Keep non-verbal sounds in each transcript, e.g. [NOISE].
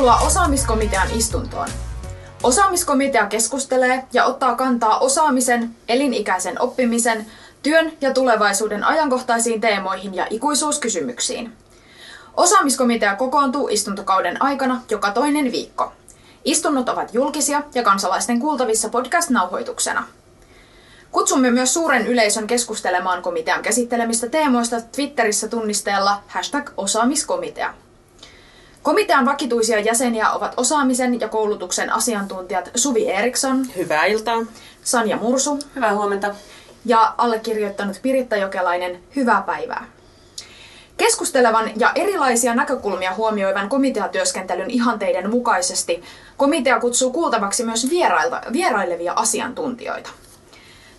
Tervetuloa osaamiskomitean istuntoon. Osaamiskomitea keskustelee ja ottaa kantaa osaamisen, elinikäisen oppimisen, työn ja tulevaisuuden ajankohtaisiin teemoihin ja ikuisuuskysymyksiin. Osaamiskomitea kokoontuu istuntokauden aikana joka toinen viikko. Istunnot ovat julkisia ja kansalaisten kuultavissa podcast-nauhoituksena. Kutsumme myös suuren yleisön keskustelemaan komitean käsittelemistä teemoista Twitterissä tunnisteella hashtag osaamiskomitea. Komitean vakituisia jäseniä ovat osaamisen ja koulutuksen asiantuntijat Suvi Eriksson. Hyvää iltaa. Sanja Mursu. Hyvää huomenta. Ja allekirjoittanut Piritta Jokelainen. Hyvää päivää. Keskustelevan ja erilaisia näkökulmia huomioivan komiteatyöskentelyn ihanteiden mukaisesti komitea kutsuu kuultavaksi myös vierailta, vierailevia asiantuntijoita.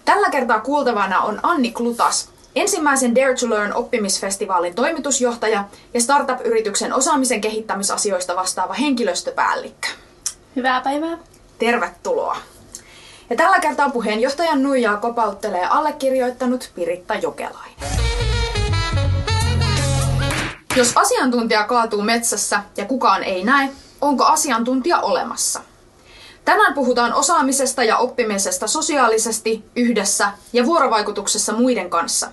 Tällä kertaa kuultavana on Anni Klutas, ensimmäisen Dare to Learn oppimisfestivaalin toimitusjohtaja ja startup-yrityksen osaamisen kehittämisasioista vastaava henkilöstöpäällikkö. Hyvää päivää. Tervetuloa. Ja tällä kertaa puheenjohtajan nuijaa kopauttelee allekirjoittanut Piritta Jokelainen. Jos asiantuntija kaatuu metsässä ja kukaan ei näe, onko asiantuntija olemassa? Tänään puhutaan osaamisesta ja oppimisesta sosiaalisesti, yhdessä ja vuorovaikutuksessa muiden kanssa.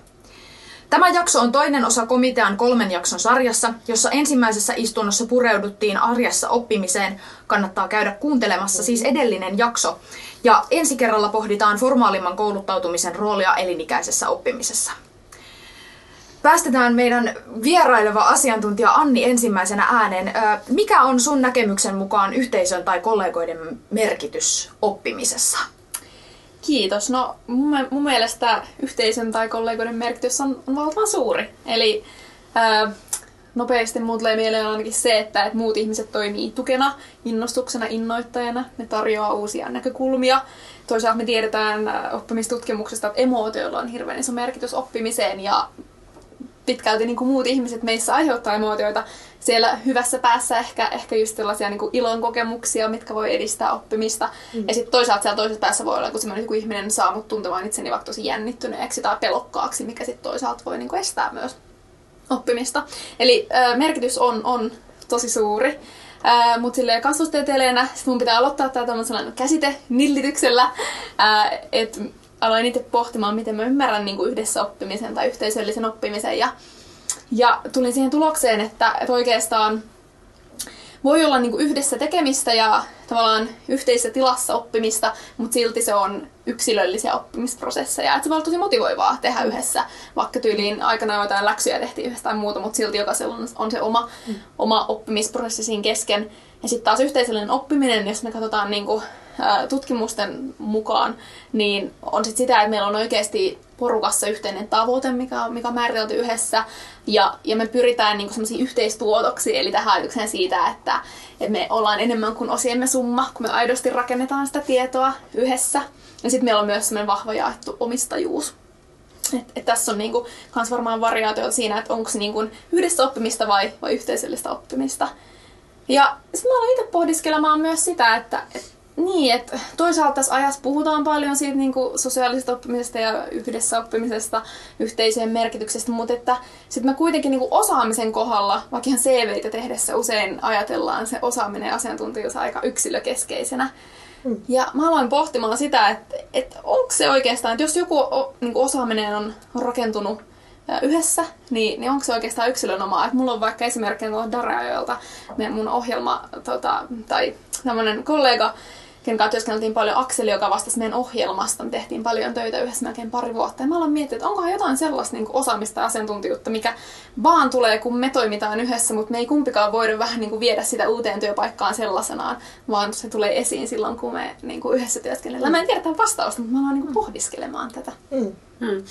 Tämä jakso on toinen osa komitean kolmen jakson sarjassa, jossa ensimmäisessä istunnossa pureuduttiin arjessa oppimiseen. Kannattaa käydä kuuntelemassa siis edellinen jakso. Ja ensi kerralla pohditaan formaalimman kouluttautumisen roolia elinikäisessä oppimisessa. Päästetään meidän vieraileva asiantuntija Anni ensimmäisenä ääneen. Mikä on sun näkemyksen mukaan yhteisön tai kollegoiden merkitys oppimisessa? Kiitos. No mun, mun mielestä yhteisön tai kollegoiden merkitys on, on valtavan suuri. Eli ää, nopeasti muut tulee mieleen ainakin se, että, että muut ihmiset toimii tukena, innostuksena, innoittajana. Ne tarjoaa uusia näkökulmia. Toisaalta me tiedetään oppimistutkimuksesta, että emootioilla on hirveän iso merkitys oppimiseen ja pitkälti niin kuin muut ihmiset meissä aiheuttaa emootioita. Siellä hyvässä päässä ehkä, ehkä just sellaisia niin kuin ilon kokemuksia, mitkä voi edistää oppimista. Mm. Ja sitten toisaalta siellä toisessa päässä voi olla, kun semmoinen kun ihminen saa mut tuntemaan itseni vaikka tosi jännittyneeksi tai pelokkaaksi, mikä sitten toisaalta voi niin kuin estää myös oppimista. Eli äh, merkitys on, on tosi suuri. Äh, Mutta silleen kasvustieteilijänä mun pitää aloittaa tämä tämmöisellä käsite nillityksellä, että aloin itse pohtimaan, miten mä ymmärrän niin kuin yhdessä oppimisen tai yhteisöllisen oppimisen. Ja, ja tulin siihen tulokseen, että, että oikeastaan voi olla niin kuin yhdessä tekemistä ja tavallaan yhteisessä tilassa oppimista, mutta silti se on yksilöllisiä oppimisprosesseja. Että se voi olla tosi motivoivaa tehdä yhdessä, vaikka tyyliin aikana jotain läksyjä tehtiin yhdessä tai muuta, mutta silti jokaisella on, on se oma, mm. oma oppimisprosessi siinä kesken. Ja sitten taas yhteisöllinen oppiminen, jos me katsotaan niin kuin tutkimusten mukaan, niin on sit sitä, että meillä on oikeasti porukassa yhteinen tavoite, mikä on, mikä on määritelty yhdessä, ja, ja me pyritään niin semmoisiin yhteistuotoksiin, eli tähän ajatukseen siitä, että, että me ollaan enemmän kuin osiemme summa, kun me aidosti rakennetaan sitä tietoa yhdessä. Ja sitten meillä on myös semmoinen vahva jaettu omistajuus. Et, et tässä on niinku, varmaan variaatio siinä, että onko se niinku yhdessä oppimista vai, vai yhteisöllistä oppimista. Ja sitten mä aloin itse pohdiskelemaan myös sitä, että et niin, että toisaalta tässä ajassa puhutaan paljon siitä niin kuin sosiaalisesta oppimisesta ja yhdessä oppimisesta, yhteiseen merkityksestä, mutta että sitten me kuitenkin niin kuin osaamisen kohdalla, vaikka ihan CVitä tehdessä usein ajatellaan se osaaminen ja asiantuntijuus aika yksilökeskeisenä. Mm. Ja mä aloin pohtimaan sitä, että, että onko se oikeastaan, että jos joku niin kuin osaaminen on, on rakentunut yhdessä, niin, niin onko se oikeastaan yksilön omaa? Et mulla on vaikka esimerkkinä tuolla Darajoilta mun ohjelma tota, tai tämmöinen kollega, kenen kanssa työskenneltiin paljon Akseli, joka vastasi meidän ohjelmasta. Me tehtiin paljon töitä yhdessä melkein pari vuotta. Ja mä aloin miettiä, että onkohan jotain sellaista niin osaamista ja asiantuntijuutta, mikä vaan tulee, kun me toimitaan yhdessä, mutta me ei kumpikaan voida vähän niin kuin viedä sitä uuteen työpaikkaan sellaisenaan, vaan se tulee esiin silloin, kun me niin kuin yhdessä työskennellään. Mä en tiedä tämän vastausta, mutta mä aloin niin kuin pohdiskelemaan tätä. Mm. Hmm.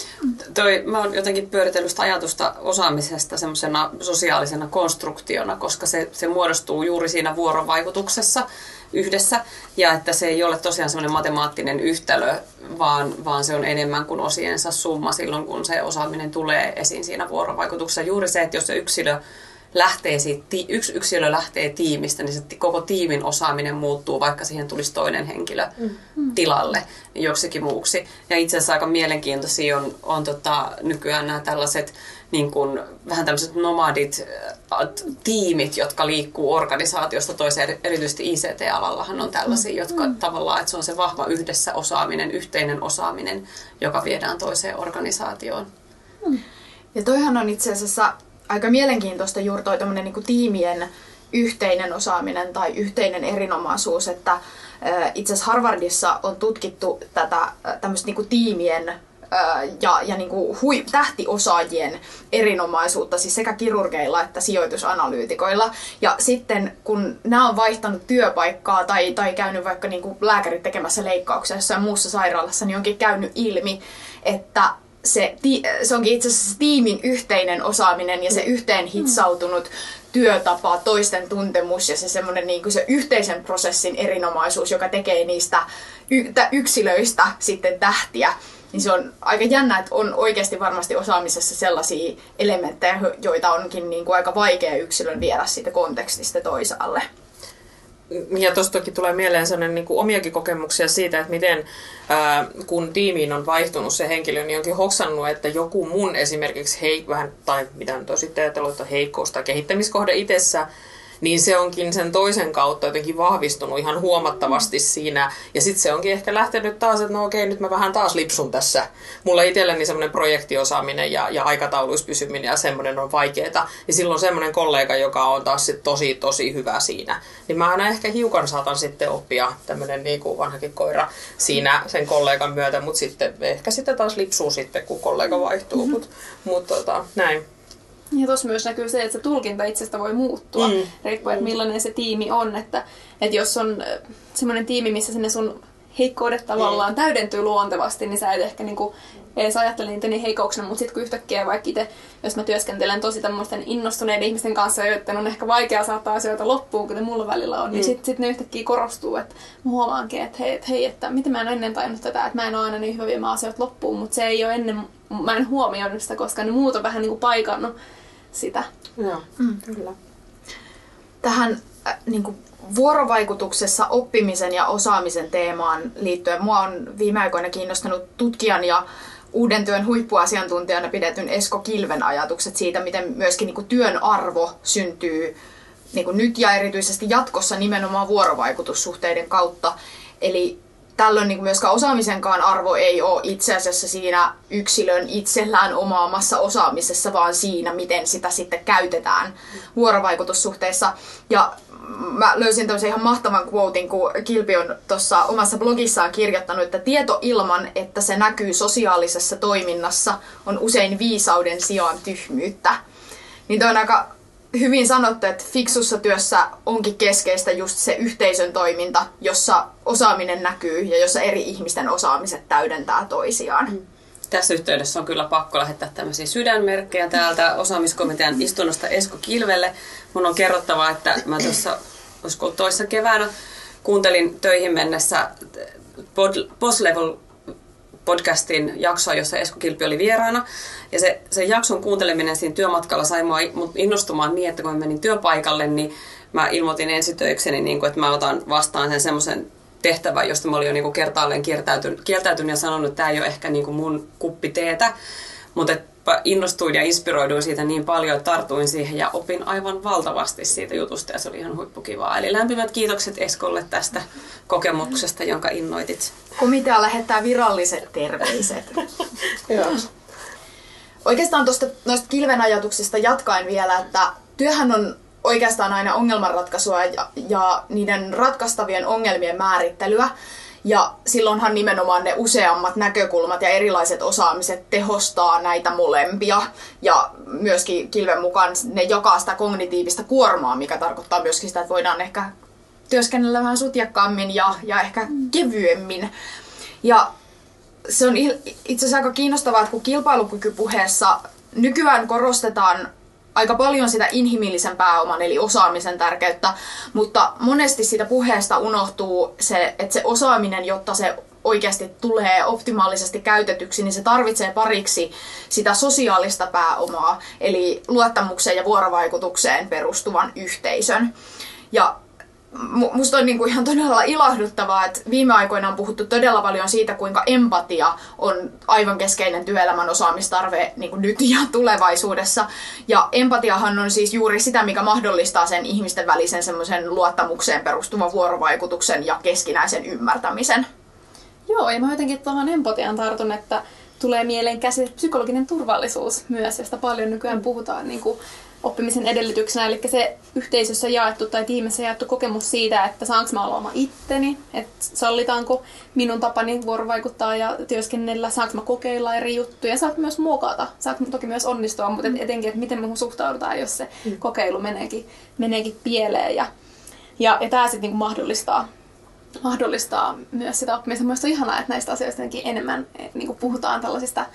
Toi, mä oon jotenkin pyöritellyt sitä ajatusta osaamisesta semmoisena sosiaalisena konstruktiona, koska se, se muodostuu juuri siinä vuorovaikutuksessa yhdessä. Ja että se ei ole tosiaan semmoinen matemaattinen yhtälö, vaan, vaan se on enemmän kuin osiensa summa silloin, kun se osaaminen tulee esiin siinä vuorovaikutuksessa. Juuri se, että jos se yksilö lähtee siitä, yksi yksilö lähtee tiimistä, niin se koko tiimin osaaminen muuttuu, vaikka siihen tulisi toinen henkilö mm. tilalle joksikin muuksi. Ja itse asiassa aika mielenkiintoisia on, on tota, nykyään nämä tällaiset niin kuin, vähän tämmöiset nomadit, äh, tiimit, jotka liikkuu organisaatiosta toiseen, erityisesti ICT-alallahan on tällaisia, mm. jotka mm. tavallaan, että se on se vahva yhdessä osaaminen, yhteinen osaaminen, joka viedään toiseen organisaatioon. Mm. Ja toihan on itse asiassa aika mielenkiintoista juuri toi niin tiimien yhteinen osaaminen tai yhteinen erinomaisuus, että itse asiassa Harvardissa on tutkittu tätä tämmöistä niin kuin tiimien ja, ja niin kuin hui, tähtiosaajien erinomaisuutta, siis sekä kirurgeilla että sijoitusanalyytikoilla. Ja sitten kun nämä on vaihtanut työpaikkaa tai, tai käynyt vaikka niin kuin lääkärit tekemässä leikkauksia jossain muussa sairaalassa, niin onkin käynyt ilmi, että se, se onkin itse asiassa tiimin yhteinen osaaminen ja se yhteen hitsautunut työtapa, toisten tuntemus ja se semmoinen niin se yhteisen prosessin erinomaisuus, joka tekee niistä yksilöistä sitten tähtiä. Niin se on aika jännä, että on oikeasti varmasti osaamisessa sellaisia elementtejä, joita onkin niin kuin aika vaikea yksilön viedä siitä kontekstista toisaalle ja tuosta toki tulee mieleen sellainen niin kuin omiakin kokemuksia siitä, että miten ää, kun tiimiin on vaihtunut se henkilö, niin onkin hoksannut, että joku mun esimerkiksi hei, vähän, tai mitä nyt on sitten ajatellut, että heikkous tai kehittämiskohde itsessä, niin se onkin sen toisen kautta jotenkin vahvistunut ihan huomattavasti siinä. Ja sitten se onkin ehkä lähtenyt taas, että no okei, nyt mä vähän taas lipsun tässä. Mulla itselleni semmoinen projektiosaaminen ja, ja aikatauluissa pysyminen ja semmoinen on vaikeeta. Ja silloin semmoinen kollega, joka on taas sit tosi, tosi hyvä siinä. Niin mä aina ehkä hiukan saatan sitten oppia tämmöinen niin kuin vanhakin koira siinä sen kollegan myötä, mutta sitten ehkä sitten taas lipsuu sitten, kun kollega vaihtuu. Mm-hmm. Mutta mut, tota, näin. Ja tuossa myös näkyy se, että se tulkinta itsestä voi muuttua, mm. riippuen, että millainen se tiimi on. Että, että jos on äh, semmoinen tiimi, missä sinne sun heikkoudet tavallaan mm. täydentyy luontevasti, niin sä et ehkä niinku edes ajattele niitä niin heikouksena, mutta sitten kun yhtäkkiä vaikka itse, jos mä työskentelen tosi tämmöisten innostuneiden ihmisten kanssa, joiden on ehkä vaikea saattaa asioita loppuun, kuten mulla välillä on, niin mm. niin sitten sit ne yhtäkkiä korostuu, että mä huomaankin, että hei, että, hei, että miten mä en ole ennen tajunnut tätä, että mä en ole aina niin hyvä viemään asioita loppuun, mutta se ei ole ennen, mä en huomioinut sitä, koska ne muut on vähän niin kuin paikannut sitä. Joo, mm. kyllä. Tähän äh, niin kuin vuorovaikutuksessa oppimisen ja osaamisen teemaan liittyen mua on viime aikoina kiinnostanut tutkijan ja uuden työn huippuasiantuntijana pidetyn Esko Kilven ajatukset siitä, miten myöskin niin kuin työn arvo syntyy niin kuin nyt ja erityisesti jatkossa nimenomaan vuorovaikutussuhteiden kautta. Eli tällöin niin myöskään osaamisenkaan arvo ei ole itse asiassa siinä yksilön itsellään omaamassa osaamisessa, vaan siinä, miten sitä sitten käytetään vuorovaikutussuhteissa. Ja mä löysin tämmöisen ihan mahtavan quotein, kun Kilpi on tuossa omassa blogissaan kirjoittanut, että tieto ilman, että se näkyy sosiaalisessa toiminnassa, on usein viisauden sijaan tyhmyyttä. Niin toi on aika hyvin sanottu, että fiksussa työssä onkin keskeistä just se yhteisön toiminta, jossa osaaminen näkyy ja jossa eri ihmisten osaamiset täydentää toisiaan. Mm. Tässä yhteydessä on kyllä pakko lähettää tämmöisiä sydänmerkkejä täältä osaamiskomitean istunnosta Esko Kilvelle. Mun on kerrottava, että mä tuossa, olisiko toissa keväänä, kuuntelin töihin mennessä Boss Level podcastin jaksoa, jossa Esko Kilpi oli vieraana. Ja se, se jakson kuunteleminen siinä työmatkalla sai mua innostumaan niin, että kun mä menin työpaikalle, niin mä ilmoitin ensitöikseni, niin kuin, että mä otan vastaan sen semmoisen tehtävän, josta mä olin jo niin kuin kertaalleen kieltäytynyt, kieltäytynyt ja sanonut, että tämä ei ole ehkä niin kuin mun kuppi teetä. Mutta innostuin ja inspiroiduin siitä niin paljon, että tartuin siihen ja opin aivan valtavasti siitä jutusta ja se oli ihan huippukivaa. Eli lämpimät kiitokset Eskolle tästä kokemuksesta, jonka innoitit. Komitea lähettää viralliset terveiset. [LAUGHS] Oikeastaan tuosta noista kilven ajatuksista jatkaen vielä, että työhän on oikeastaan aina ongelmanratkaisua ja, ja niiden ratkaistavien ongelmien määrittelyä. Ja silloinhan nimenomaan ne useammat näkökulmat ja erilaiset osaamiset tehostaa näitä molempia. Ja myöskin kilven mukaan ne jakaa sitä kognitiivista kuormaa, mikä tarkoittaa myöskin sitä, että voidaan ehkä työskennellä vähän sutjakkaammin ja, ja ehkä kevyemmin. Ja se on itse asiassa aika kiinnostavaa, että kun kilpailukykypuheessa nykyään korostetaan aika paljon sitä inhimillisen pääoman eli osaamisen tärkeyttä, mutta monesti siitä puheesta unohtuu se, että se osaaminen, jotta se oikeasti tulee optimaalisesti käytetyksi, niin se tarvitsee pariksi sitä sosiaalista pääomaa, eli luottamukseen ja vuorovaikutukseen perustuvan yhteisön. Ja musta on niinku ihan todella ilahduttavaa, että viime aikoina on puhuttu todella paljon siitä, kuinka empatia on aivan keskeinen työelämän osaamistarve niinku nyt ja tulevaisuudessa. Ja empatiahan on siis juuri sitä, mikä mahdollistaa sen ihmisten välisen semmoisen luottamukseen perustuvan vuorovaikutuksen ja keskinäisen ymmärtämisen. Joo, ja mä jotenkin tuohon empatiaan tartun, että tulee mieleen käsite psykologinen turvallisuus myös, josta paljon nykyään puhutaan niin kuin oppimisen edellytyksenä, eli se yhteisössä jaettu tai tiimissä jaettu kokemus siitä, että saanko mä olla oma itteni, että sallitaanko minun tapani vuorovaikuttaa ja työskennellä, saanko mä kokeilla eri juttuja, saanko myös muokata, saanko toki myös onnistua, mutta etenkin, että miten muuhun suhtaudutaan, jos se mm. kokeilu meneekin, meneekin pieleen. Ja, ja, ja tämä sitten niinku mahdollistaa, mahdollistaa myös sitä oppimista. Mielestäni on ihanaa, että näistä asioista enemmän niin puhutaan tällaisista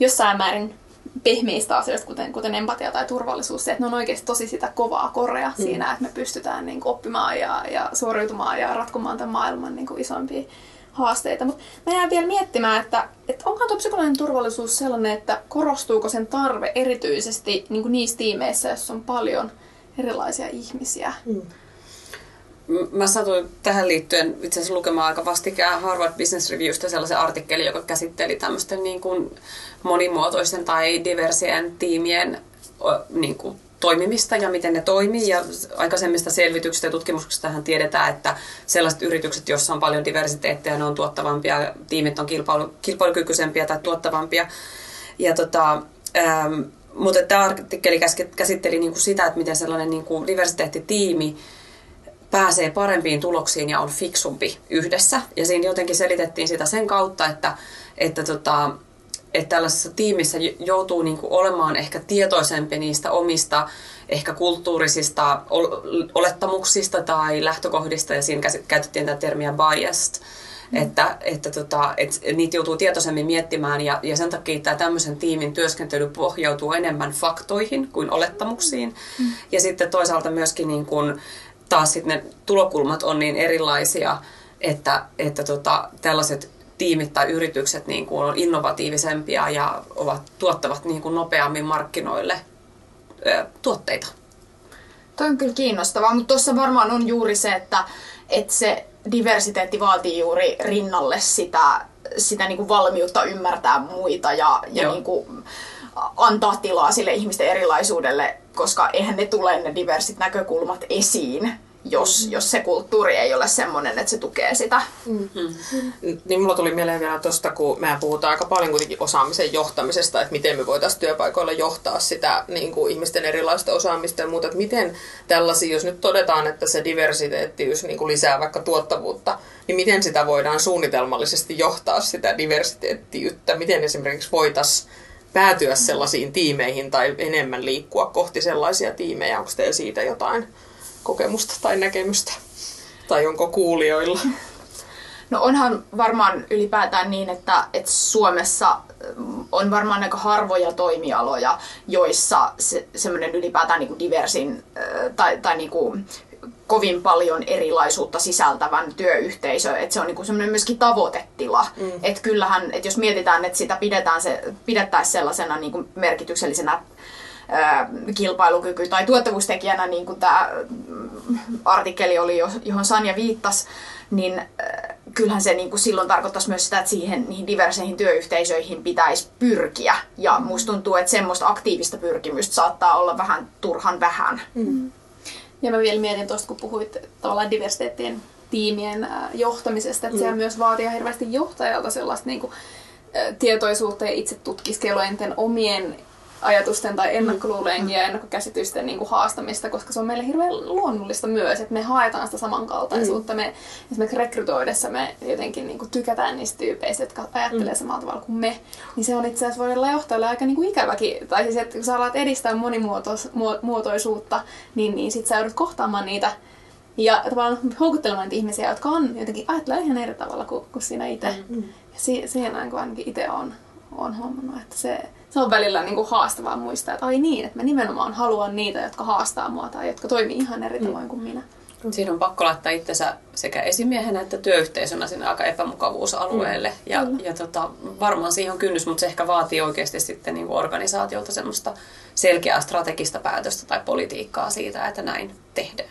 jossain määrin pehmeistä asioista, kuten, kuten empatia tai turvallisuus, se, että ne on oikeasti tosi sitä kovaa korea mm. siinä, että me pystytään niin kuin, oppimaan ja, ja suoriutumaan ja ratkomaan tämän maailman niin kuin, isompia haasteita. Mutta mä jään vielä miettimään, että, että onko tuo psykologinen turvallisuus sellainen, että korostuuko sen tarve erityisesti niin kuin niissä tiimeissä, joissa on paljon erilaisia ihmisiä. Mm. Mä satuin tähän liittyen itse asiassa lukemaan aika vastikään Harvard Business Reviewstä sellaisen artikkelin, joka käsitteli tämmöisten niin kuin monimuotoisten tai diversien tiimien niin kuin, toimimista ja miten ne toimii. Ja aikaisemmista selvityksistä ja tutkimuksista tähän tiedetään, että sellaiset yritykset, joissa on paljon diversiteettiä, ne on tuottavampia, tiimit on kilpailu, kilpailukykyisempiä tai tuottavampia. Ja tota, ähm, mutta tämä artikkeli käsitteli niin kuin sitä, että miten sellainen niin kuin diversiteettitiimi pääsee parempiin tuloksiin ja on fiksumpi yhdessä. Ja siinä jotenkin selitettiin sitä sen kautta, että, että tota, että tällaisessa tiimissä joutuu niin kuin olemaan ehkä tietoisempi niistä omista ehkä kulttuurisista olettamuksista tai lähtökohdista, ja siinä käytettiin tätä termiä biased, mm. että, että, tota, että niitä joutuu tietoisemmin miettimään, ja, ja sen takia tämä tämmöisen tiimin työskentely pohjautuu enemmän faktoihin kuin olettamuksiin. Mm. Ja sitten toisaalta myöskin niin kuin, taas sitten ne tulokulmat on niin erilaisia, että, että tota, tällaiset tiimit tai yritykset niin kuin on innovatiivisempia ja ovat, tuottavat niin kuin nopeammin markkinoille ö, tuotteita. Toi on kyllä kiinnostavaa, mutta tuossa varmaan on juuri se, että, että se diversiteetti vaatii juuri rinnalle sitä, sitä niin kuin valmiutta ymmärtää muita ja, ja niin kuin antaa tilaa sille ihmisten erilaisuudelle, koska eihän ne tule ne diversit näkökulmat esiin jos, mm. jos se kulttuuri ei ole semmoinen, että se tukee sitä. Mm-hmm. Niin mulla tuli mieleen vielä tuosta, kun me puhutaan aika paljon kuitenkin osaamisen johtamisesta, että miten me voitaisiin työpaikoilla johtaa sitä niin kuin ihmisten erilaista osaamista ja muuta, että miten tällaisia, jos nyt todetaan, että se diversiteettiys niin kuin lisää vaikka tuottavuutta, niin miten sitä voidaan suunnitelmallisesti johtaa sitä diversiteettiyttä, miten esimerkiksi voitaisiin päätyä sellaisiin tiimeihin tai enemmän liikkua kohti sellaisia tiimejä, onko teillä siitä jotain kokemusta tai näkemystä? Tai onko kuulijoilla? No onhan varmaan ylipäätään niin, että, että Suomessa mm, on varmaan aika harvoja toimialoja, joissa se, semmoinen ylipäätään niin kuin diversin tai, tai niin kuin kovin paljon erilaisuutta sisältävän työyhteisö, että se on niinku semmoinen myöskin tavoitetila. Mm. Että kyllähän, että jos mietitään, että sitä pidetään se, pidettäisiin sellaisena niinku merkityksellisenä kilpailukyky tai tuottavuustekijänä, niin kuin tämä artikkeli oli, johon Sanja viittasi, niin kyllähän se niin kuin silloin tarkoittaisi myös sitä, että siihen niihin diverseihin työyhteisöihin pitäisi pyrkiä. Ja musta tuntuu, että semmoista aktiivista pyrkimystä saattaa olla vähän turhan vähän. Mm. Ja mä vielä mietin tuosta, kun puhuit tavallaan diversiteettien tiimien johtamisesta, että mm. sehän myös vaatii hirveästi johtajalta sellaista niin kuin, tietoisuutta ja itse tutkiskelua omien ajatusten tai ennakkoluulojen mm. ja ennakkokäsitysten niin kuin haastamista, koska se on meille hirveän luonnollista myös, että me haetaan sitä samankaltaisuutta. Mm. Me esimerkiksi rekrytoidessa me jotenkin niin kuin tykätään niistä tyypeistä, jotka ajattelee mm. samalla tavalla kuin me. Niin se on itse asiassa voi olla johtajalle aika niin kuin ikäväkin. Tai siis, että kun sä alat edistää monimuotoisuutta, niin, niin sit sä joudut kohtaamaan niitä ja tavallaan houkuttelemaan niitä ihmisiä, jotka on jotenkin ajattelee ihan eri tavalla kuin, kuin sinä itse. Mm. Ja si- siinä ainakin itse on, on huomannut, että se, se on välillä niin kuin haastavaa muistaa, että ai niin, että mä nimenomaan haluan niitä, jotka haastaa mua tai jotka toimii ihan eri tavoin kuin minä. Siinä on pakko laittaa itsensä sekä esimiehenä että työyhteisönä sinne aika epämukavuusalueelle. Mm. Ja, ja tota, varmaan siihen on kynnys, mutta se ehkä vaatii oikeasti sitten niin kuin organisaatiolta semmoista selkeää strategista päätöstä tai politiikkaa siitä, että näin tehdään.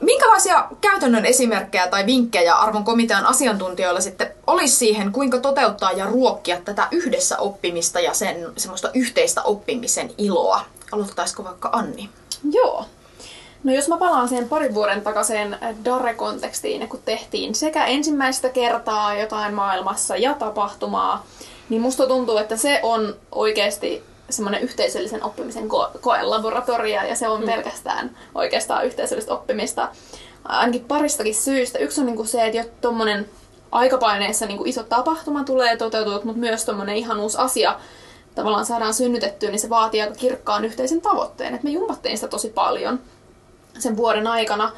Minkälaisia käytännön esimerkkejä tai vinkkejä arvon komitean asiantuntijoilla sitten olisi siihen, kuinka toteuttaa ja ruokkia tätä yhdessä oppimista ja sen semmoista yhteistä oppimisen iloa? Aloittaisiko vaikka Anni? Joo. No jos mä palaan siihen parin vuoden takaisin Dare-kontekstiin, kun tehtiin sekä ensimmäistä kertaa jotain maailmassa ja tapahtumaa, niin musta tuntuu, että se on oikeasti semmoinen yhteisöllisen oppimisen ko- koelaboratoria ja se on mm. pelkästään oikeastaan yhteisöllistä oppimista. Ainakin paristakin syystä. Yksi on niinku se, että jo tuommoinen aikapaineessa niinku iso tapahtuma tulee toteutua, mutta myös tuommoinen ihan uusi asia tavallaan saadaan synnytettyä, niin se vaatii aika kirkkaan yhteisen tavoitteen. Et me jumpattiin sitä tosi paljon sen vuoden aikana.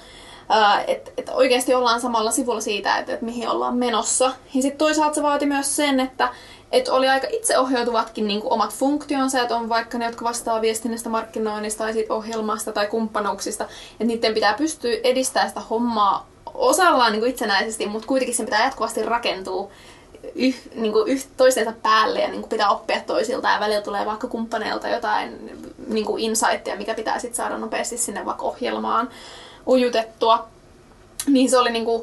Että et oikeasti ollaan samalla sivulla siitä, että et mihin ollaan menossa. Ja sitten toisaalta se vaati myös sen, että et oli aika itseohjautuvatkin niin omat funktionsa, että on vaikka ne, jotka vastaa viestinnästä, markkinoinnista tai siitä ohjelmasta tai kumppanuuksista, että niiden pitää pystyä edistämään sitä hommaa osallaan niin itsenäisesti, mutta kuitenkin sen pitää jatkuvasti rakentua yh, niin yh, toistensa päälle ja niin pitää oppia toisilta ja välillä tulee vaikka kumppaneilta jotain niin insightia, mikä pitää sitten saada nopeasti sinne vaikka ohjelmaan ujutettua. Niin se oli niin kuin,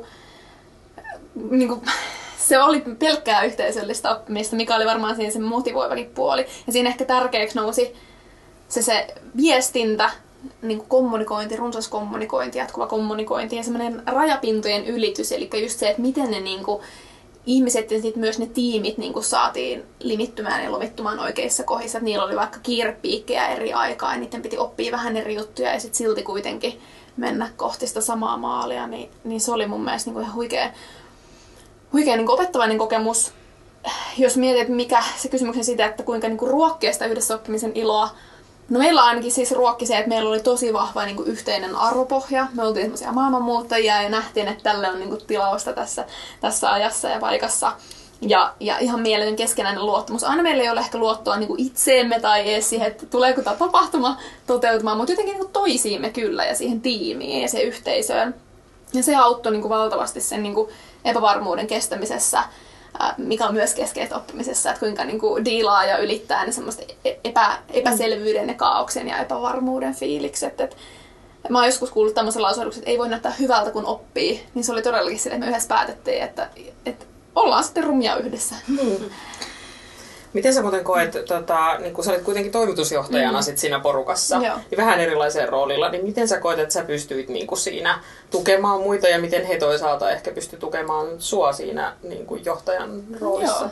niin kuin, se oli pelkkää yhteisöllistä oppimista, mikä oli varmaan siinä se motivoivakin puoli. Ja siinä ehkä tärkeäksi nousi se, se viestintä, niin kuin kommunikointi, runsas kommunikointi, jatkuva kommunikointi ja semmoinen rajapintojen ylitys, eli just se, että miten ne niin kuin, ihmiset ja sitten myös ne tiimit niin kuin saatiin limittymään ja lomittumaan oikeissa kohdissa. Että niillä oli vaikka kiirepiikkejä eri aikaa ja niiden piti oppia vähän eri juttuja ja sitten silti kuitenkin mennä kohti sitä samaa maalia. Niin, niin se oli mun mielestä niin kuin ihan huikea, huikea niin opettavainen kokemus. Jos mietit, mikä se kysymyksen siitä, että kuinka niin kuin ruokkia sitä yhdessä oppimisen iloa, No meillä ainakin siis ruokki se, että meillä oli tosi vahva niin kuin yhteinen arvopohja. Me oltiin semmoisia maailmanmuuttajia ja nähtiin, että tälle on niin kuin, tilausta tässä, tässä ajassa ja paikassa. Ja, ja ihan mieletön keskenäinen luottamus. Aina meillä ei ole ehkä luottoa niin kuin itseemme tai edes siihen, että tuleeko tämä tapahtuma toteutumaan, mutta jotenkin niin kuin toisiimme kyllä ja siihen tiimiin ja se yhteisöön. Ja se auttoi niin kuin valtavasti sen niin kuin epävarmuuden kestämisessä mikä on myös keskeistä oppimisessa, että kuinka niin kuin diilaa ja ylittää ne semmoista e-, epä, epäselvyyden ja kaauksen ja epävarmuuden fiilikset. Että mä oon joskus kuullut tämmöisen lausahduksen, että ei voi näyttää hyvältä, kun oppii. Niin se oli todellakin sille, että me yhdessä päätettiin, että, että ollaan sitten rumia yhdessä. Mm. Miten sä muuten koet, tota, niin kun sä olit kuitenkin toimitusjohtajana mm. sit siinä porukassa, Joo. niin vähän erilaisella roolilla, niin miten sä koet, että sä pystyit niin siinä tukemaan muita ja miten he toisaalta ehkä pysty tukemaan sua siinä niin johtajan roolissa? Joo.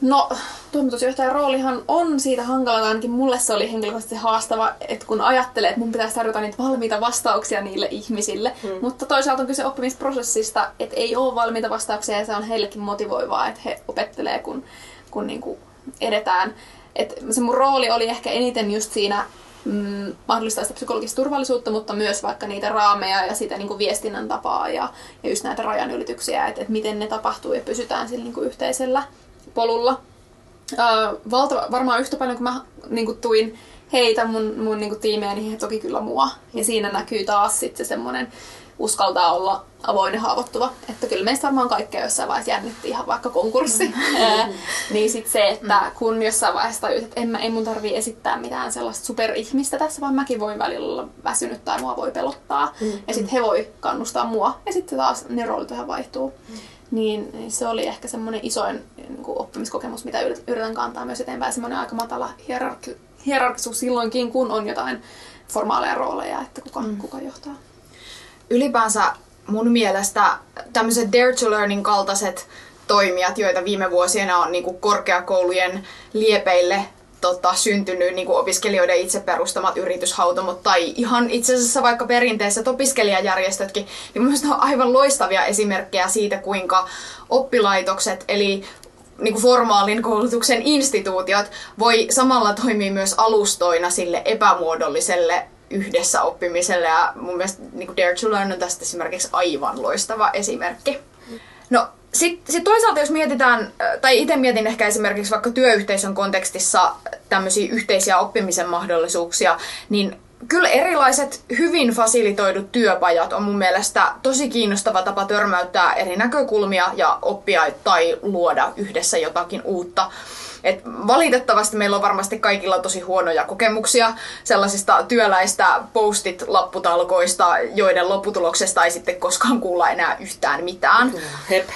No, toimitusjohtajan roolihan on siitä hankala, ainakin mulle se oli henkilökohtaisesti haastava, että kun ajattelee, että mun pitäisi tarjota niitä valmiita vastauksia niille ihmisille, hmm. mutta toisaalta on kyse oppimisprosessista, että ei ole valmiita vastauksia ja se on heillekin motivoivaa, että he opettelee, kun, kun niin kuin edetään. Et se mun rooli oli ehkä eniten just siinä mm, mahdollistaa sitä psykologista turvallisuutta, mutta myös vaikka niitä raameja ja sitä niin kuin viestinnän tapaa ja, ja just näitä rajanylityksiä, että, että miten ne tapahtuu ja pysytään sillä niin kuin yhteisellä polulla. Öö, valtava, varmaan yhtä paljon kuin mä niin kuin tuin heitä mun, mun niin kuin tiimeä, niin he toki kyllä mua. Ja siinä näkyy taas sitten se semmoinen uskaltaa olla avoin ja haavoittuva. Että kyllä meistä varmaan kaikkea jossain vaiheessa jännitti ihan vaikka konkurssi. Mm. [LAUGHS] niin sitten se, että mm. kun jossain vaiheessa tajut, että en, mä, ei mun tarvii esittää mitään sellaista superihmistä tässä, vaan mäkin voin välillä olla väsynyt tai mua voi pelottaa. Mm. Ja sitten he voi kannustaa mua. Ja sitten taas ne roolit vähän vaihtuu. Mm. Niin, niin se oli ehkä semmoinen isoin niin kuin oppimiskokemus, mitä yritän kantaa myös eteenpäin. Semmoinen aika matala hierarki, hierarkisuus silloinkin, kun on jotain formaaleja rooleja, että kuka, mm. kuka johtaa ylipäänsä mun mielestä tämmöiset Dare to Learning kaltaiset toimijat, joita viime vuosina on niin kuin korkeakoulujen liepeille tota, syntynyt niin kuin opiskelijoiden itse perustamat yrityshautomot tai ihan itse asiassa vaikka perinteiset opiskelijajärjestötkin, niin mun on aivan loistavia esimerkkejä siitä, kuinka oppilaitokset eli niin kuin formaalin koulutuksen instituutiot voi samalla toimia myös alustoina sille epämuodolliselle yhdessä oppimiselle ja mun mielestä niin kuin Dare to Learn on tästä esimerkiksi aivan loistava esimerkki. No sitten sit toisaalta jos mietitään, tai itse mietin ehkä esimerkiksi vaikka työyhteisön kontekstissa tämmöisiä yhteisiä oppimisen mahdollisuuksia, niin kyllä erilaiset hyvin fasilitoidut työpajat on mun mielestä tosi kiinnostava tapa törmäyttää eri näkökulmia ja oppia tai luoda yhdessä jotakin uutta. Et valitettavasti meillä on varmasti kaikilla tosi huonoja kokemuksia sellaisista työläistä postit-lapputalkoista, joiden lopputuloksesta ei sitten koskaan kuulla enää yhtään mitään. Hep.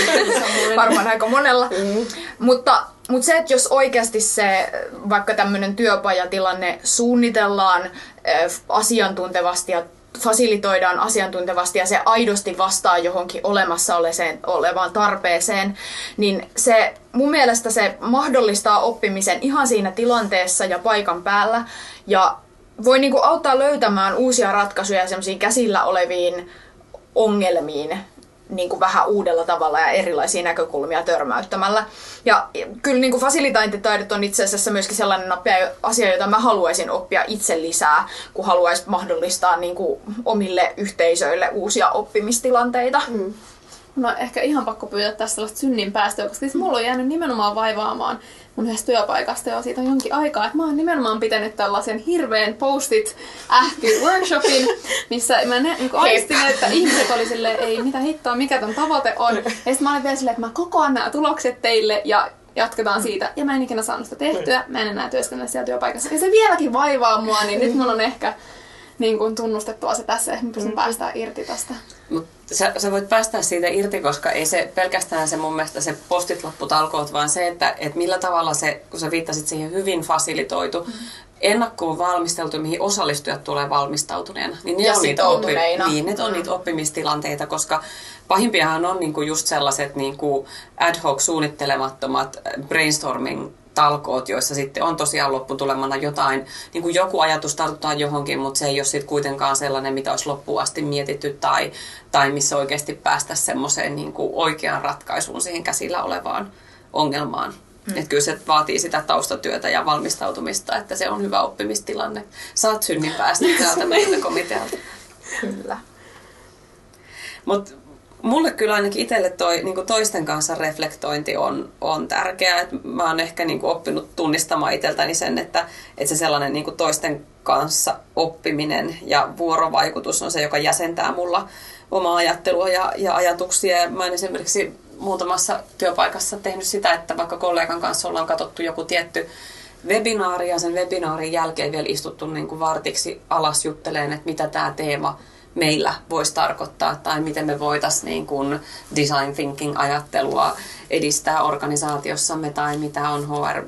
[LAUGHS] Varmaan aika monella. Mm. Mutta, mutta se, että jos oikeasti se vaikka tämmöinen työpajatilanne suunnitellaan äh, asiantuntevasti ja fasilitoidaan asiantuntevasti ja se aidosti vastaa johonkin olemassa olevaan tarpeeseen, niin se mun mielestä se mahdollistaa oppimisen ihan siinä tilanteessa ja paikan päällä. Ja voi niinku auttaa löytämään uusia ratkaisuja semmoisiin käsillä oleviin ongelmiin niin kuin vähän uudella tavalla ja erilaisia näkökulmia törmäyttämällä. Ja kyllä niin kuin fasilitointitaidot on itse asiassa myöskin sellainen asia, jota mä haluaisin oppia itse lisää, kun haluaisin mahdollistaa niin kuin omille yhteisöille uusia oppimistilanteita. Mm. No ehkä ihan pakko pyytää tästä sellaista synnin päästöä, koska siis mulla on jäänyt nimenomaan vaivaamaan mun yhdessä työpaikasta jo siitä jonkin aikaa, että mä oon nimenomaan pitänyt tällaisen hirveän postit ähky workshopin, missä mä ne, niin aistin, että ihmiset oli silleen, ei mitä hittoa, mikä ton tavoite on. Ja sitten mä olin vielä silleen, että mä kokoan nämä tulokset teille ja jatketaan siitä. Ja mä en ikinä saanut sitä tehtyä, mä en enää työskennellä siellä työpaikassa. Ja se vieläkin vaivaa mua, niin nyt mulla on ehkä niin kuin tunnustettua se tässä, että mä pystyn mm. päästään irti tästä. Mut sä, sä voit päästä siitä irti, koska ei se pelkästään se mun mielestä se postit-lopputalkoot, vaan se, että, että millä tavalla se, kun sä viittasit siihen hyvin fasilitoitu, mm ennakkoon valmisteltu, mihin osallistujat tulee valmistautuneena. Niin ne ja on, niitä, oppi, niin, ne on mm. niitä oppimistilanteita, koska pahimpiahan on niinku just sellaiset niinku ad hoc suunnittelemattomat brainstorming talkoot, joissa sitten on tosiaan lopputulemana jotain, niin kuin joku ajatus tartutaan johonkin, mutta se ei ole sitten kuitenkaan sellainen, mitä olisi loppuun asti mietitty tai, tai missä oikeasti päästä semmoiseen niin kuin oikeaan ratkaisuun siihen käsillä olevaan ongelmaan. Hmm. Että kyllä se vaatii sitä taustatyötä ja valmistautumista, että se on hyvä oppimistilanne. Saat synnin päästä täältä meiltä [LAUGHS] komitealta. Kyllä. Mutta mulle kyllä ainakin itselle toi niin toisten kanssa reflektointi on, on tärkeää. Et mä oon ehkä niin oppinut tunnistamaan itseltäni sen, että, että se sellainen niin toisten kanssa oppiminen ja vuorovaikutus on se, joka jäsentää mulla omaa ajattelua ja, ja ajatuksia. Ja mä oon esimerkiksi muutamassa työpaikassa tehnyt sitä, että vaikka kollegan kanssa ollaan katsottu joku tietty webinaari ja sen webinaarin jälkeen vielä istuttu niin kuin vartiksi alas jutteleen, että mitä tämä teema – meillä voisi tarkoittaa tai miten me voitaisiin niin kuin design thinking ajattelua edistää organisaatiossamme tai mitä on HR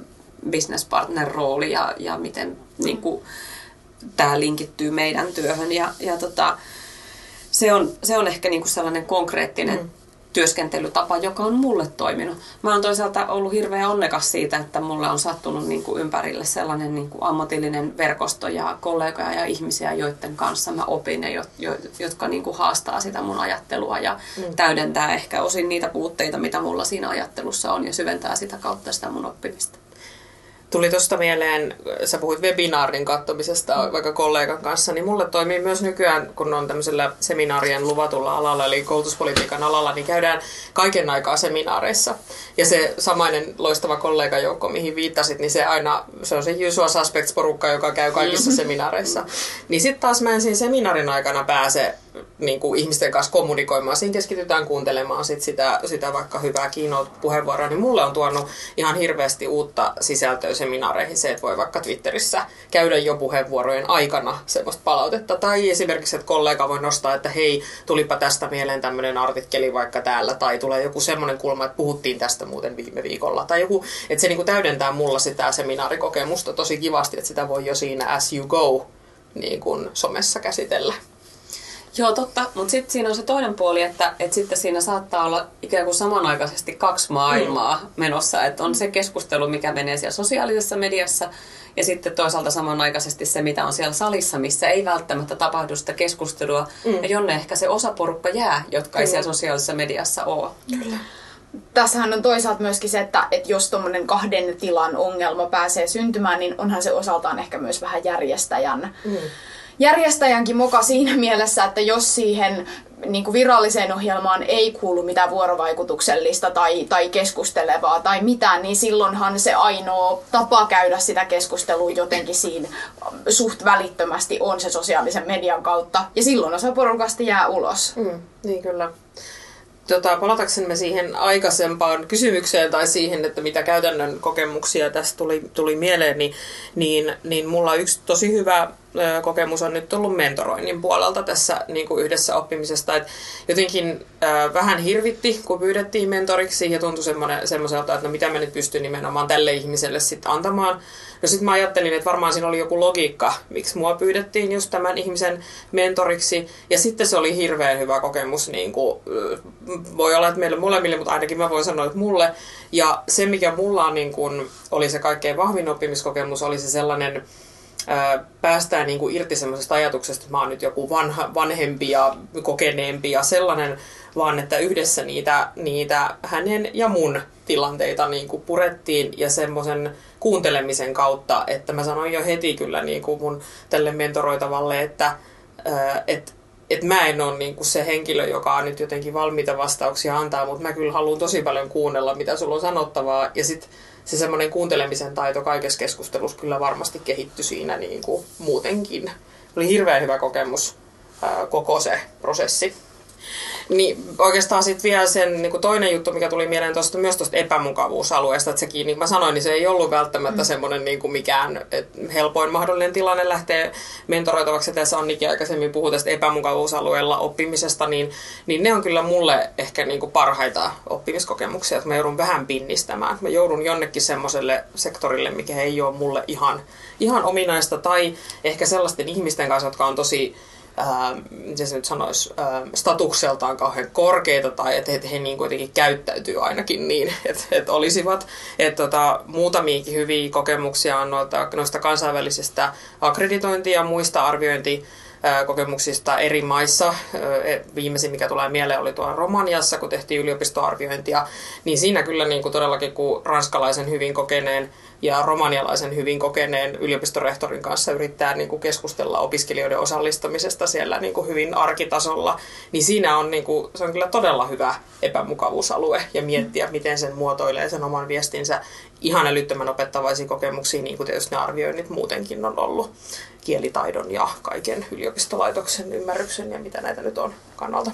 business partner rooli ja, ja miten niin kuin, tämä linkittyy meidän työhön. Ja, ja tota, se, on, se on ehkä niin kuin sellainen konkreettinen mm työskentelytapa, joka on mulle toiminut. Mä oon toisaalta ollut hirveän onnekas siitä, että mulle on sattunut niin kuin ympärille sellainen niin kuin ammatillinen verkosto ja kollegoja ja ihmisiä, joiden kanssa mä opin ja jo, jotka niin kuin haastaa sitä mun ajattelua ja mm. täydentää ehkä osin niitä puutteita, mitä mulla siinä ajattelussa on ja syventää sitä kautta sitä mun oppimista. Tuli tuosta mieleen, sä puhuit webinaarin kattomisesta mm. vaikka kollegan kanssa, niin mulle toimii myös nykyään, kun on tämmöisellä seminaarien luvatulla alalla, eli koulutuspolitiikan alalla, niin käydään kaiken aikaa seminaareissa. Ja se samainen loistava kollegajoukko, mihin viittasit, niin se aina, se on se usual suspects-porukka, joka käy kaikissa mm. seminaareissa. Niin sitten taas mä en siinä seminaarin aikana pääse niin kuin ihmisten kanssa kommunikoimaan. Siinä keskitytään kuuntelemaan sit sitä, sitä vaikka hyvää keynote-puheenvuoroa, niin mulle on tuonut ihan hirveästi uutta sisältöä seminaareihin se, että voi vaikka Twitterissä käydä jo puheenvuorojen aikana semmoista palautetta. Tai esimerkiksi, että kollega voi nostaa, että hei, tulipa tästä mieleen tämmöinen artikkeli vaikka täällä, tai tulee joku semmoinen kulma, että puhuttiin tästä muuten viime viikolla. Tai joku, että se niinku täydentää mulla sitä seminaarikokemusta tosi kivasti, että sitä voi jo siinä as you go niin kuin somessa käsitellä. Joo, totta. Mutta sitten siinä on se toinen puoli, että, että sitten siinä saattaa olla ikään kuin samanaikaisesti kaksi maailmaa mm. menossa. Että on se keskustelu, mikä menee siellä sosiaalisessa mediassa, ja sitten toisaalta samanaikaisesti se, mitä on siellä salissa, missä ei välttämättä tapahdu sitä keskustelua, mm. ja jonne ehkä se osaporukka jää, jotka Kyllä. ei siellä sosiaalisessa mediassa ole. Kyllä. Tässähän on toisaalta myöskin se, että, että jos tuommoinen kahden tilan ongelma pääsee syntymään, niin onhan se osaltaan ehkä myös vähän järjestäjän mm järjestäjänkin moka siinä mielessä, että jos siihen niin kuin viralliseen ohjelmaan ei kuulu mitään vuorovaikutuksellista tai, tai keskustelevaa tai mitään, niin silloinhan se ainoa tapa käydä sitä keskustelua jotenkin siinä suht välittömästi on se sosiaalisen median kautta. Ja silloin osa porukasta jää ulos. Mm, niin kyllä. Tota, palataksemme siihen aikaisempaan kysymykseen tai siihen, että mitä käytännön kokemuksia tästä tuli, tuli mieleen, niin, niin, niin mulla yksi tosi hyvä kokemus on nyt tullut mentoroinnin puolelta tässä niin kuin yhdessä oppimisesta. Et jotenkin äh, vähän hirvitti, kun pyydettiin mentoriksi ja tuntui semmoiselta, että no mitä mä nyt pystyn nimenomaan tälle ihmiselle sitten antamaan. No sitten mä ajattelin, että varmaan siinä oli joku logiikka, miksi mua pyydettiin just tämän ihmisen mentoriksi. Ja sitten se oli hirveän hyvä kokemus, niin kuin, voi olla, että meille molemmille, mutta ainakin mä voin sanoa, että mulle. Ja se, mikä mulla on, niin kuin, oli se kaikkein vahvin oppimiskokemus, oli se sellainen, päästään niin kuin irti semmoisesta ajatuksesta, että mä oon nyt joku vanha, vanhempi ja kokeneempi ja sellainen, vaan että yhdessä niitä, niitä hänen ja mun tilanteita niin kuin purettiin ja semmoisen kuuntelemisen kautta, että mä sanoin jo heti kyllä niin kuin mun tälle mentoroitavalle, että et, et mä en ole niin kuin se henkilö, joka on nyt jotenkin valmiita vastauksia antaa, mutta mä kyllä haluan tosi paljon kuunnella, mitä sulla on sanottavaa. Ja sitten se semmoinen kuuntelemisen taito kaikessa keskustelussa kyllä varmasti kehittyi siinä niin kuin muutenkin. Oli hirveän hyvä kokemus ää, koko se prosessi. Niin oikeastaan sitten vielä sen niin kuin toinen juttu, mikä tuli mieleen tuosta, myös tuosta epämukavuusalueesta, että sekin, niin kuin mä sanoin, niin se ei ollut välttämättä mm. semmoinen niin kuin mikään helpoin mahdollinen tilanne lähteä mentoroitavaksi. Ja tässä Annikin aikaisemmin puhui tästä epämukavuusalueella oppimisesta, niin, niin ne on kyllä mulle ehkä niin kuin parhaita oppimiskokemuksia, että mä joudun vähän pinnistämään. Mä joudun jonnekin semmoiselle sektorille, mikä ei ole mulle ihan, ihan ominaista, tai ehkä sellaisten ihmisten kanssa, jotka on tosi ää, miten se nyt sanoisi, ää, statukseltaan kauhean korkeita tai että he, he niin kuitenkin käyttäytyy ainakin niin, [LAUGHS] että, että olisivat. Että tota, muutamiakin hyviä kokemuksia on noita, noista kansainvälisistä akkreditointi- ja muista arviointi kokemuksista eri maissa. E, viimeisin, mikä tulee mieleen, oli tuolla Romaniassa, kun tehtiin yliopistoarviointia. Niin siinä kyllä niin kuin todellakin, kun ranskalaisen hyvin kokeneen ja romanialaisen hyvin kokeneen yliopistorehtorin kanssa yrittää niin kuin keskustella opiskelijoiden osallistamisesta siellä niin kuin hyvin arkitasolla, niin siinä on, niin kuin, se on kyllä todella hyvä epämukavuusalue ja miettiä, miten sen muotoilee sen oman viestinsä ihan älyttömän opettavaisiin kokemuksiin, niin kuin tietysti ne arvioinnit muutenkin on ollut kielitaidon ja kaiken yliopistolaitoksen ymmärryksen ja mitä näitä nyt on kannalta.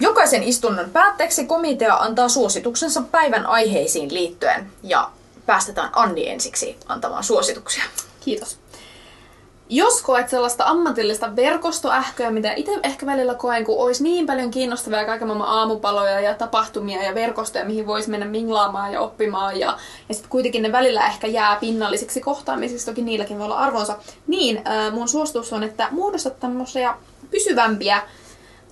Jokaisen istunnon päätteeksi komitea antaa suosituksensa päivän aiheisiin liittyen ja päästetään Anni ensiksi antamaan suosituksia. Kiitos. Jos koet sellaista ammatillista verkostoähköä, mitä itse ehkä välillä koen, kun olisi niin paljon kiinnostavia kaiken maailman aamupaloja ja tapahtumia ja verkostoja, mihin voisi mennä minglaamaan ja oppimaan, ja, ja sitten kuitenkin ne välillä ehkä jää pinnallisiksi kohtaamisiksi, toki niilläkin voi olla arvonsa, niin äh, mun suositus on, että muodostat tämmöisiä pysyvämpiä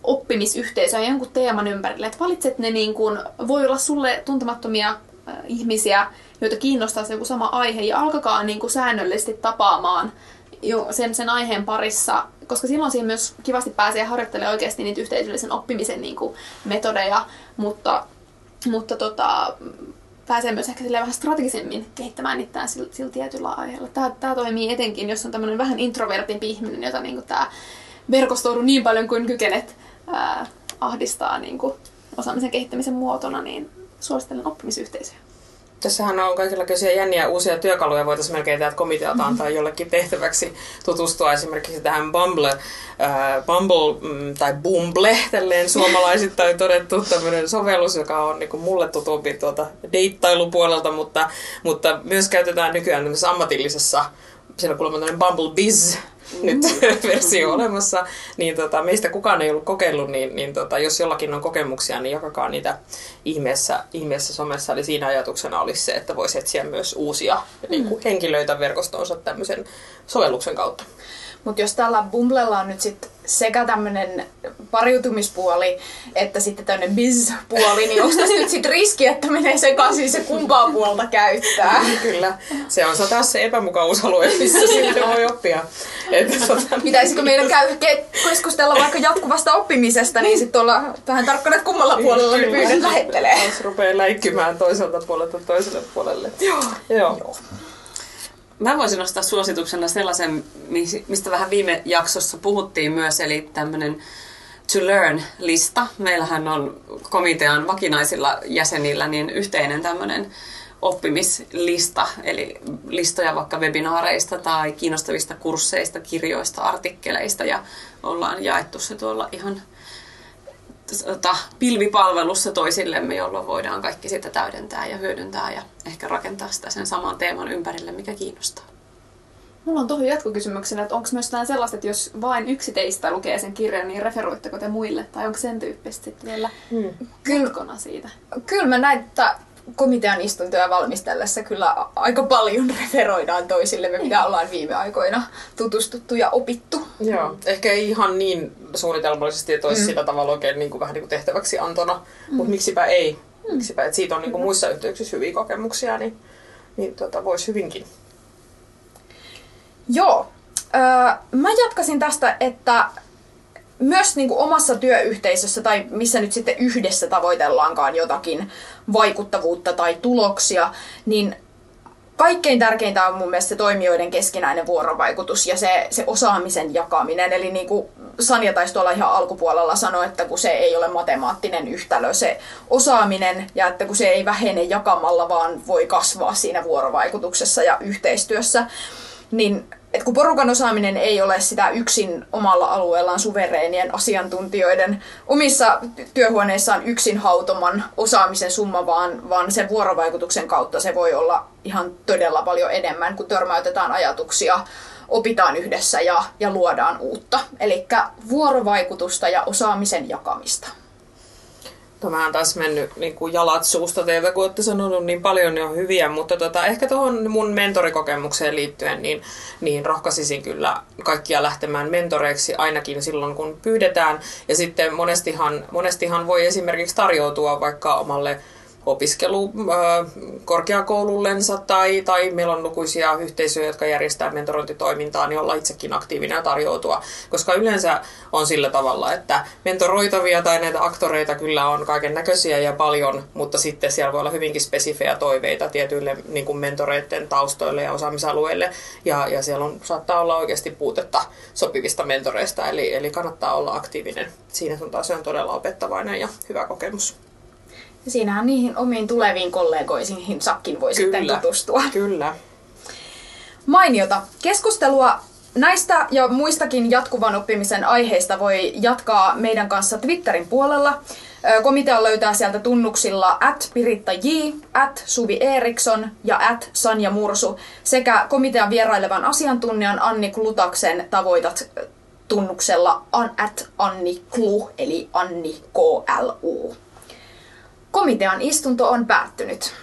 oppimisyhteisöä jonkun teeman ympärille. Että valitset ne niin kuin, voi olla sulle tuntemattomia äh, ihmisiä, joita kiinnostaa se joku sama aihe ja alkakaa niin kuin säännöllisesti tapaamaan jo sen, sen aiheen parissa, koska silloin siihen myös kivasti pääsee harjoittelemaan oikeasti niitä yhteisöllisen oppimisen niin kuin, metodeja, mutta, mutta tota, pääsee myös ehkä vähän strategisemmin kehittämään itseään sillä, sillä tietyllä aiheella. Tämä, tämä toimii etenkin, jos on tämmöinen vähän introvertimpi ihminen, jota niin kuin, tämä verkostoidu niin paljon kuin kykenet ää, ahdistaa niin kuin, osaamisen kehittämisen muotona, niin suosittelen oppimisyhteisöä. Tässähän on kaikenlaisia jänniä uusia työkaluja. Voitaisiin melkein täältä komitealta mm-hmm. antaa jollekin tehtäväksi tutustua esimerkiksi tähän Bumble, äh, Bumble mm, tai Bumble, tälleen suomalaisittain todettu tämmöinen sovellus, joka on niin mulle tutumpi tuota deittailupuolelta, mutta, mutta myös käytetään nykyään ammatillisessa, siellä kuulemma Bumble Biz nyt [LAUGHS] versio olemassa, niin tota, meistä kukaan ei ollut kokeillut, niin, niin tota, jos jollakin on kokemuksia, niin jakakaa niitä ihmeessä, ihmeessä somessa. Eli siinä ajatuksena olisi se, että voisi etsiä myös uusia mm. niin kuin henkilöitä verkostonsa tämmöisen sovelluksen kautta. Mutta jos tällä Bumblella on nyt sit sekä tämmöinen pariutumispuoli että sitten tämmöinen biz-puoli, niin onko tässä nyt sitten riski, että menee sekaisin se kumpaa puolta käyttää? [LAUGHS] Kyllä. Se on taas se epämukavuusalue, missä sitten voi oppia. Että, tota... Pitäisikö meidän käy keskustella vaikka jatkuvasta oppimisesta, niin sitten olla vähän tarkkana, että kummalla puolella ne pyydät lähettelee. Jos rupeaa läikkymään toiselta puolelta toiselle puolelle. Joo. Joo. Joo. Mä voisin nostaa suosituksena sellaisen, mistä vähän viime jaksossa puhuttiin myös, eli tämmöinen to learn-lista. Meillähän on komitean vakinaisilla jäsenillä niin yhteinen tämmöinen oppimislista, eli listoja vaikka webinaareista tai kiinnostavista kursseista, kirjoista, artikkeleista ja ollaan jaettu se tuolla ihan tota, pilvipalvelussa toisillemme, jolloin voidaan kaikki sitä täydentää ja hyödyntää ja ehkä rakentaa sitä sen saman teeman ympärille, mikä kiinnostaa. Mulla on tuohon jatkokysymyksenä, että onko myös jotain sellaista, että jos vain yksi teistä lukee sen kirjan, niin referoitteko te muille? Tai onko sen tyyppisesti sitten vielä hmm. siitä? Kyllä mä näin, että komitean istuntoja valmistellessa kyllä aika paljon [LAUGHS] referoidaan toisille, mitä ollaan viime aikoina tutustuttu ja opittu. Joo, ehkä ei ihan niin suunnitelmallisesti, että olisi mm. sitä tavalla oikein niin kuin, vähän niin kuin tehtäväksi antona, mm. mutta miksipä ei. Mm. Miksipä, että siitä on niin kuin muissa yhteyksissä hyviä kokemuksia, niin, niin tota, voisi hyvinkin. Joo. Öö, mä jatkasin tästä, että myös niin kuin omassa työyhteisössä tai missä nyt sitten yhdessä tavoitellaankaan jotakin vaikuttavuutta tai tuloksia, niin kaikkein tärkeintä on mun mielestä se toimijoiden keskinäinen vuorovaikutus ja se, se osaamisen jakaminen. Eli niin kuin Sanja taisi tuolla ihan alkupuolella sanoa, että kun se ei ole matemaattinen yhtälö, se osaaminen ja että kun se ei vähene jakamalla, vaan voi kasvaa siinä vuorovaikutuksessa ja yhteistyössä, niin että kun porukan osaaminen ei ole sitä yksin omalla alueellaan suvereenien asiantuntijoiden omissa työhuoneissaan yksin hautoman osaamisen summa, vaan, vaan sen vuorovaikutuksen kautta se voi olla ihan todella paljon enemmän, kun törmäytetään ajatuksia, opitaan yhdessä ja, ja luodaan uutta. Eli vuorovaikutusta ja osaamisen jakamista. No mä oon taas mennyt niin kuin jalat suusta teiltä, kun olette sanonut niin paljon jo hyviä, mutta tota, ehkä tuohon mun mentorikokemukseen liittyen, niin, niin rohkaisisin kyllä kaikkia lähtemään mentoreiksi ainakin silloin, kun pyydetään. Ja sitten monestihan, monestihan voi esimerkiksi tarjoutua vaikka omalle opiskelu korkeakoulullensa tai, tai meillä on lukuisia yhteisöjä, jotka järjestää mentorointitoimintaa, niin olla itsekin aktiivinen ja tarjoutua. Koska yleensä on sillä tavalla, että mentoroitavia tai näitä aktoreita kyllä on kaiken näköisiä ja paljon, mutta sitten siellä voi olla hyvinkin spesifejä toiveita tietyille niin kuin mentoreiden taustoille ja osaamisalueille. Ja, ja siellä on, saattaa olla oikeasti puutetta sopivista mentoreista, eli, eli kannattaa olla aktiivinen. Siinä suuntaan se on todella opettavainen ja hyvä kokemus. Ja siinähän niihin omiin tuleviin kollegoihin sakkin voi Kyllä. sitten tutustua. Kyllä. Mainiota. Keskustelua näistä ja muistakin jatkuvan oppimisen aiheista voi jatkaa meidän kanssa Twitterin puolella. Komitea löytää sieltä tunnuksilla at Piritta J, at Suvi Eriksson ja at Sanja Mursu sekä komitean vierailevan asiantuntijan Anni Klutaksen tavoitat tunnuksella at Anni Klu eli Anni KLU. Komitean istunto on päättynyt.